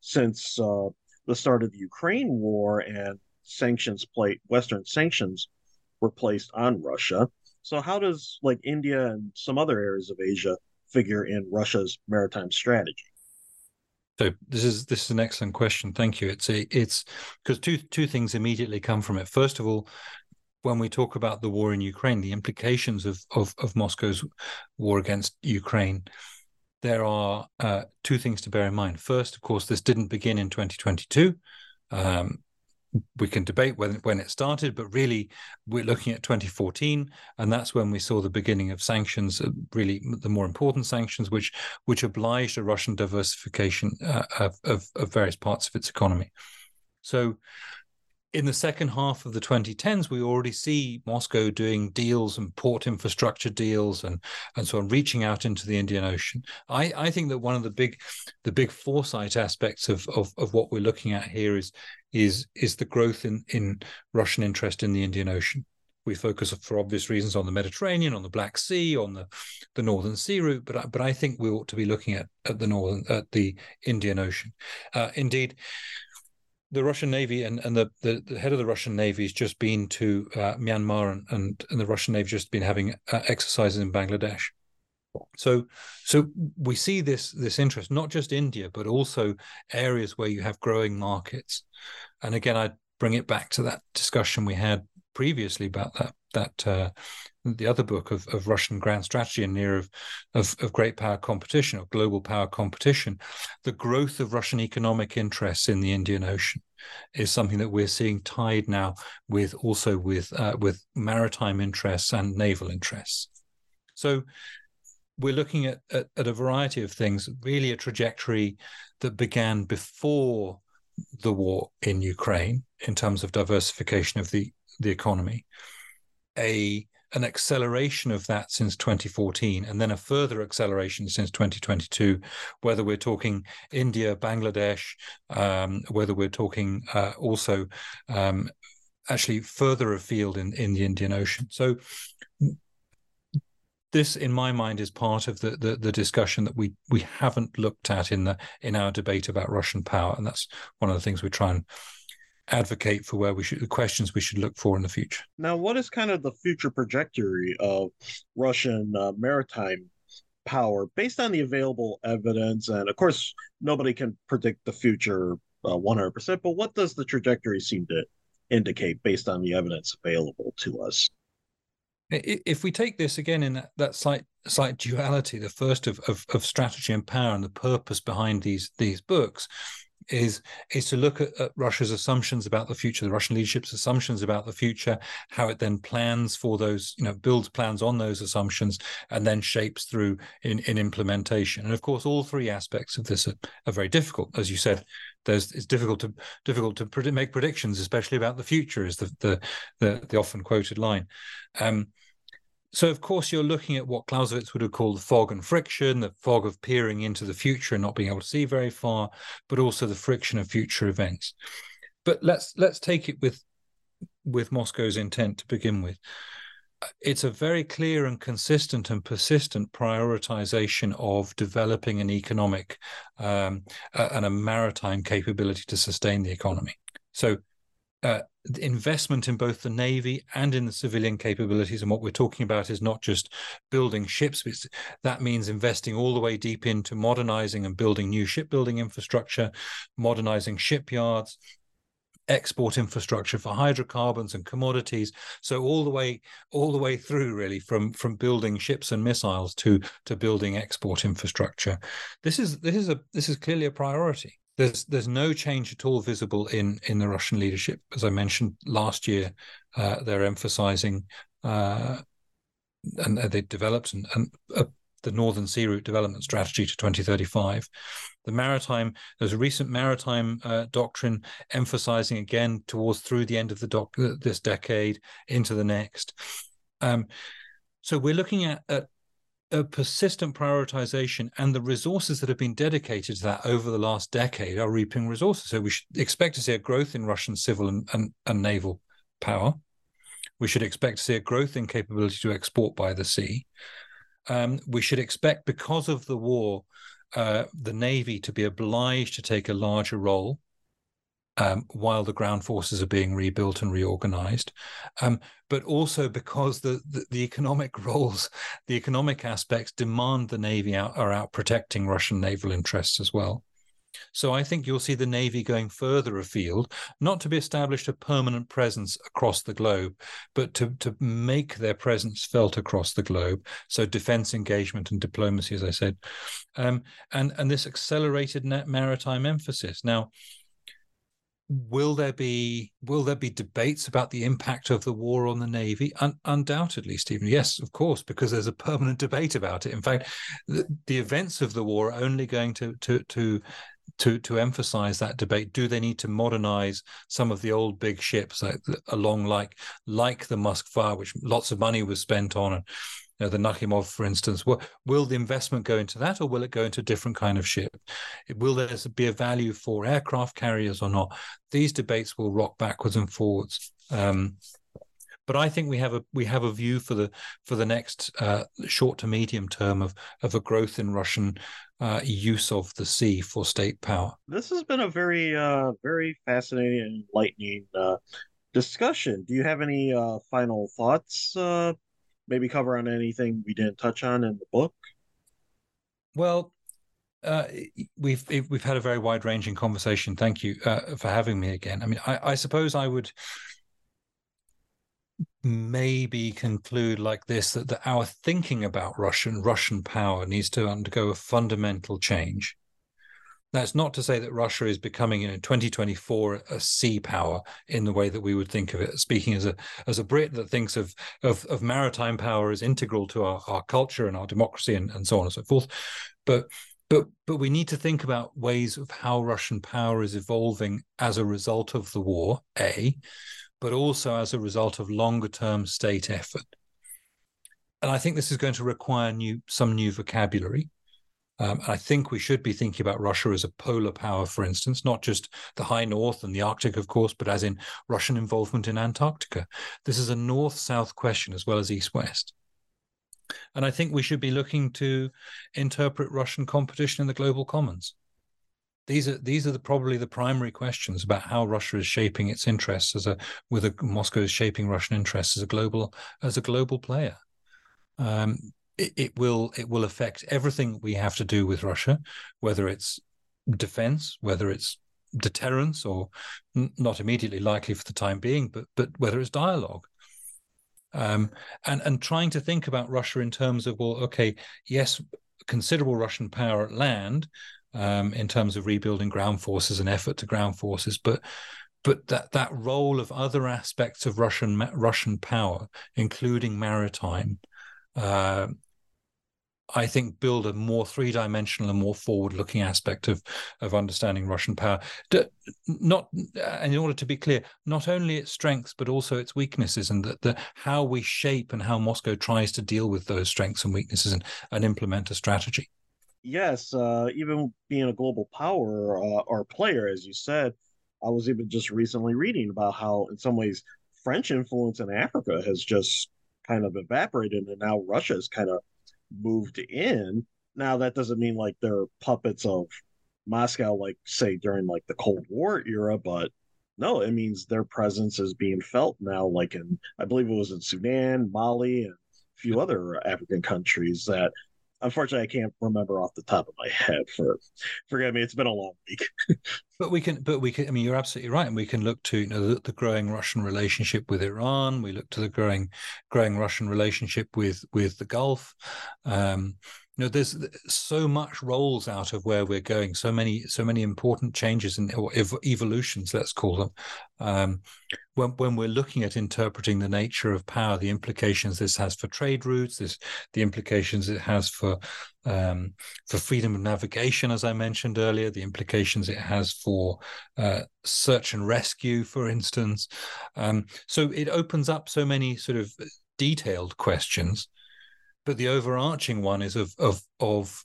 since uh, the start of the Ukraine war and sanctions play Western sanctions were placed on Russia. So how does like India and some other areas of Asia figure in Russia's maritime strategy? So this is this is an excellent question. Thank you. It's a, it's because two two things immediately come from it. First of all, when we talk about the war in Ukraine, the implications of of, of Moscow's war against Ukraine, there are uh, two things to bear in mind. First, of course, this didn't begin in 2022. Um, we can debate when when it started, but really we're looking at 2014, and that's when we saw the beginning of sanctions, uh, really the more important sanctions, which which obliged a Russian diversification uh, of, of, of various parts of its economy. So in the second half of the 2010s, we already see Moscow doing deals and port infrastructure deals and and so on, reaching out into the Indian Ocean. I, I think that one of the big the big foresight aspects of, of, of what we're looking at here is is is the growth in, in Russian interest in the Indian Ocean. We focus for obvious reasons on the Mediterranean, on the Black Sea, on the, the Northern Sea route, but but I think we ought to be looking at at the northern at the Indian Ocean. Uh, indeed, the Russian Navy and, and the, the, the, head of the Russian Navy has just been to uh, Myanmar and, and, and the Russian Navy just been having uh, exercises in Bangladesh. So so we see this this interest not just India but also areas where you have growing markets. And again, I bring it back to that discussion we had previously about that that uh, the other book of, of Russian grand strategy and near of, of, of great power competition or global power competition, the growth of Russian economic interests in the Indian Ocean is something that we're seeing tied now with also with uh, with maritime interests and naval interests. So we're looking at, at, at a variety of things, really a trajectory that began before the war in Ukraine in terms of diversification of the the economy, a an acceleration of that since 2014 and then a further acceleration since 2022 whether we're talking india bangladesh um, whether we're talking uh, also um, actually further afield in, in the indian ocean. So this in my mind is part of the, the, the discussion that we we haven't looked at in the in our debate about russian power and that's one of the things we try and advocate for where we should the questions we should look for in the future. Now, what is kind of the future trajectory of Russian uh, maritime power based on the available evidence? And of course, nobody can predict the future uh, 100%, but what does the trajectory seem to indicate based on the evidence available to us? If we take this again in that, that slight slight duality, the first of, of, of strategy and power and the purpose behind these these books, is is to look at, at, Russia's assumptions about the future, the Russian leadership's assumptions about the future, how it then plans for those, you know, builds plans on those assumptions, and then shapes through in, in implementation. And of course, all three aspects of this are, are very difficult, as you said. There's it's difficult to difficult to make predictions, especially about the future, is the the the, the often quoted line. Um, so, of course, you're looking at what Clausewitz would have called the fog and friction, the fog of peering into the future and not being able to see very far, but also the friction of future events. But let's let's take it with with Moscow's intent to begin with. It's a very clear and consistent and persistent prioritization of developing an economic um, and a maritime capability to sustain the economy. So uh, investment in both the navy and in the civilian capabilities and what we're talking about is not just building ships that means investing all the way deep into modernizing and building new shipbuilding infrastructure modernizing shipyards export infrastructure for hydrocarbons and commodities. So all the way all the way through really from from building ships and missiles to to building export infrastructure. This is this is a this is clearly a priority there's there's no change at all visible in in the Russian leadership. As I mentioned last year, uh, they're emphasizing uh, and they developed and, and uh, the Northern Sea Route development strategy to 2035. The maritime there's a recent maritime uh, doctrine emphasizing again towards through the end of the doc this decade into the next. Um, so we're looking at, at a persistent prioritization and the resources that have been dedicated to that over the last decade are reaping resources. So we should expect to see a growth in Russian civil and, and, and naval power. We should expect to see a growth in capability to export by the sea. Um, we should expect, because of the war, uh, the Navy to be obliged to take a larger role um, while the ground forces are being rebuilt and reorganized, um, but also because the, the, the economic roles, the economic aspects demand the navy out, are out protecting Russian naval interests as well. So I think you'll see the Navy going further afield, not to be established a permanent presence across the globe, but to, to make their presence felt across the globe. So defense engagement and diplomacy, as I said, um, and and this accelerated maritime emphasis. Now, will there be will there be debates about the impact of the war on the navy? Un- undoubtedly stephen. Yes of course because there's a permanent debate about it. In fact the, the events of the war are only going to to to to to emphasize that debate. Do they need to modernize some of the old big ships like along like like the Moskva which lots of money was spent on and you know, the Nakhimov, for instance, will, will the investment go into that or will it go into a different kind of ship? Will there be a value for aircraft carriers or not? These debates will rock backwards and forwards. Um, but I think we have a we have a view for the for the next uh, short to medium term of of a growth in Russian uh, use of the sea for state power. This has been a very uh, very fascinating and enlightening uh, discussion. Do you have any uh, final thoughts uh, maybe cover on anything we didn't touch on in the book? Well, uh, we've we've had a very wide ranging conversation. Thank you uh, for having me again. I mean, I, I, suppose I would maybe conclude like this that, that our thinking about Russian Russian power needs to undergo a fundamental change. That's not to say that Russia is becoming in 2024 a sea power in the way that we would think of it. Speaking as a as a Brit that thinks of of, of maritime power as integral to our, our culture and our democracy and, and so on and so forth. But but but we need to think about ways of how Russian power is evolving as a result of the war, A, but also as a result of longer term state effort. And I think this is going to require new some new vocabulary. Um, I think we should be thinking about Russia as a polar power, for instance, not just the high north and the Arctic, of course, but as in Russian involvement in Antarctica. This is a north south question as well as east west. And I think we should be looking to interpret Russian competition in the global commons. These are these are the, probably the primary questions about how Russia is shaping its interests as a with Moscow is shaping Russian interests as a global as a global player. Um, it, it will it will affect everything we have to do with Russia, whether it's defense, whether it's deterrence, or n- not immediately likely for the time being, but but whether it's dialogue. Um, and and trying to think about Russia in terms of well, okay, yes, considerable Russian power at land um, in terms of rebuilding ground forces and effort to ground forces, but but that that role of other aspects of Russian Russian power, including maritime, uh, I think, build a more three dimensional and more forward looking aspect of of understanding Russian power. Not, and in order to be clear, not only its strengths but also its weaknesses, and that the how we shape and how Moscow tries to deal with those strengths and weaknesses and, and implement a strategy. Yes, uh, even being a global power uh, or player, as you said, I was even just recently reading about how, in some ways, French influence in Africa has just kind of evaporated, and now Russia is kind of moved in. Now that doesn't mean like they're puppets of Moscow, like say during like the Cold War era, but no, it means their presence is being felt now, like in I believe it was in Sudan, Mali, and a few other African countries that unfortunately I can't remember off the top of my head. For forgive me, it's been a long week. but we can, but we can. I mean, you're absolutely right, and we can look to you know the, the, growing Russian relationship with Iran. We look to the growing, growing Russian relationship with with the Gulf. Um, you know there's so much rolls out of where we're going so many so many important changes and ev- evolutions let's call them. Um, when, when we're looking at interpreting the nature of power the implications this has for trade routes this the implications it has for um, for freedom of navigation as i mentioned earlier the implications it has for uh, search and rescue for instance. Um, so it opens up so many sort of detailed questions but the overarching one is of of of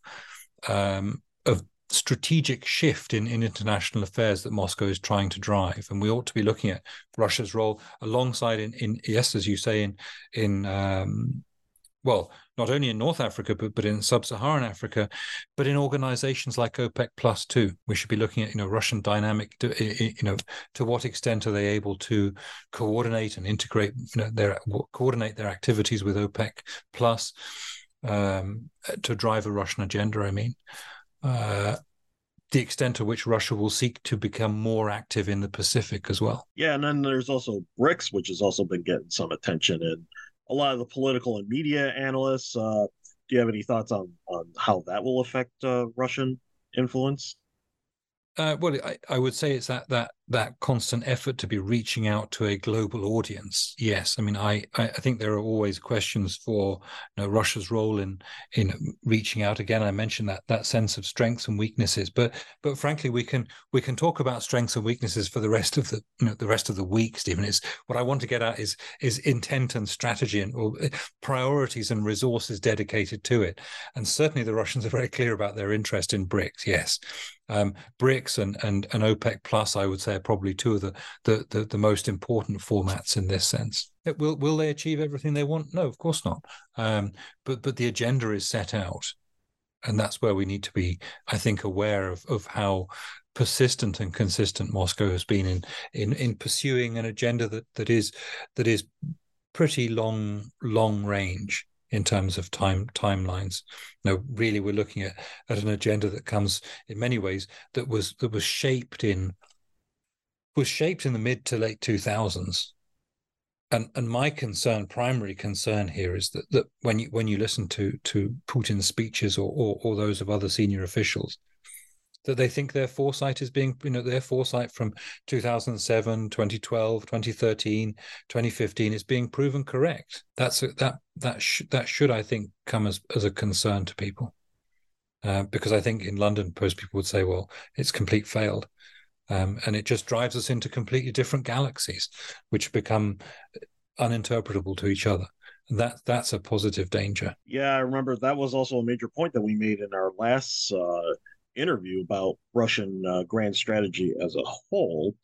um, of strategic shift in, in international affairs that Moscow is trying to drive, and we ought to be looking at Russia's role alongside in, in yes, as you say, in in um, well, not only in North Africa, but, but in sub-Saharan Africa, but in organizations like OPEC plus too. We should be looking at, you know, Russian dynamic, you know, to what extent are they able to coordinate and integrate, you know, their coordinate their activities with OPEC plus um, to drive a Russian agenda. I mean, uh, the extent to which Russia will seek to become more active in the Pacific as well. Yeah, and then there's also BRICS, which has also been getting some attention, and a lot of the political and media analysts. Uh, do you have any thoughts on on how that will affect uh, Russian influence? Uh, well, I, I, would say it's that that that constant effort to be reaching out to a global audience. Yes, I mean, I I think there are always questions for you know, Russia's role in in reaching out. Again, I mentioned that that sense of strengths and weaknesses, but but frankly, we can we can talk about strengths and weaknesses for the rest of the you know the rest of the week. Stephen, is what I want to get at is is intent and strategy and or eh, priorities and resources dedicated to it. And certainly, the Russians are very clear about their interest in BRICS. Yes, um, BRICS and, and and OPEC plus, I would say, are probably two of the, the the, the most important formats in this sense. Will will they achieve everything they want? No, of course not. Um, but but the agenda is set out, and that's where we need to be, I think, aware of of how persistent and consistent Moscow has been in in in pursuing an agenda that that is that is pretty long long range in terms of time timelines. No, really, we're looking at at an agenda that comes in many ways that was that was shaped in was shaped in the mid to late two thousands. And and my concern, primary concern here, is that that when you when you listen to to Putin's speeches or or, or those of other senior officials, that they think their foresight is being, you know, their foresight from 2007, 2012, 2013, 2015 is being proven correct. That's a, that that sh- that should, I think, come as as a concern to people, uh, because I think in London, most people would say, well, it's complete failed. Um, and it just drives us into completely different galaxies, which become uninterpretable to each other. And that that's a positive danger. Yeah, I remember that was also a major point that we made in our last uh, interview about Russian uh, grand strategy as a whole.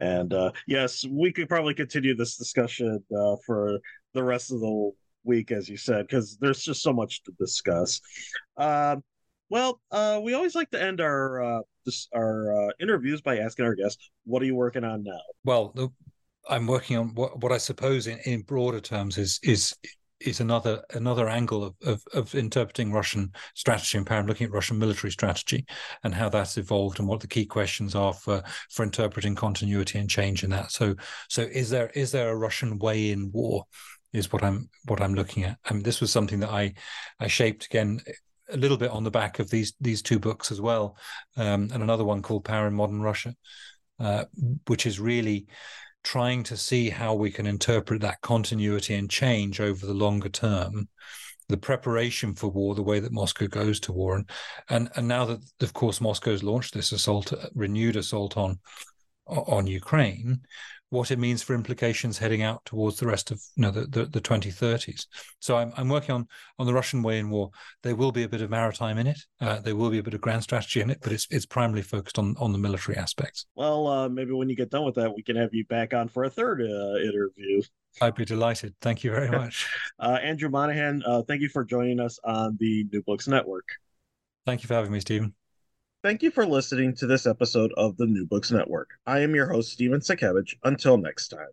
And uh, yes, we could probably continue this discussion uh, for the rest of the week, as you said, because there's just so much to discuss. Um, well, uh, we always like to end our uh, this, our uh, interviews by asking our guests, "What are you working on now?" Well, I'm working on what, what I suppose, in, in broader terms, is is is another another angle of, of, of interpreting Russian strategy and power, looking at Russian military strategy and how that's evolved and what the key questions are for for interpreting continuity and change in that. So so is there is there a Russian way in war? Is what I'm what I'm looking at. I mean, this was something that I I shaped again a little bit on the back of these these two books as well, um, and another one called Power in Modern Russia, uh, which is really trying to see how we can interpret that continuity and change over the longer term the preparation for war, the way that Moscow goes to war, and and, and now that of course Moscow's launched this assault, renewed assault on on Ukraine, what it means for implications heading out towards the rest of you know the, the, the 2030s. So I'm, I'm working on on the Russian way in war. There will be a bit of maritime in it. Uh, there will be a bit of grand strategy in it, but it's it's primarily focused on on the military aspects. Well, uh, maybe when you get done with that, we can have you back on for a third uh, interview. I'd be delighted. Thank you very much. Uh, Andrew Monaghan, uh, thank you for joining us on the New Books Network. Thank you for having me, Stephen. Thank you for listening to this episode of the New Books Network. I am your host, Stephen Satkiewicz. Until next time.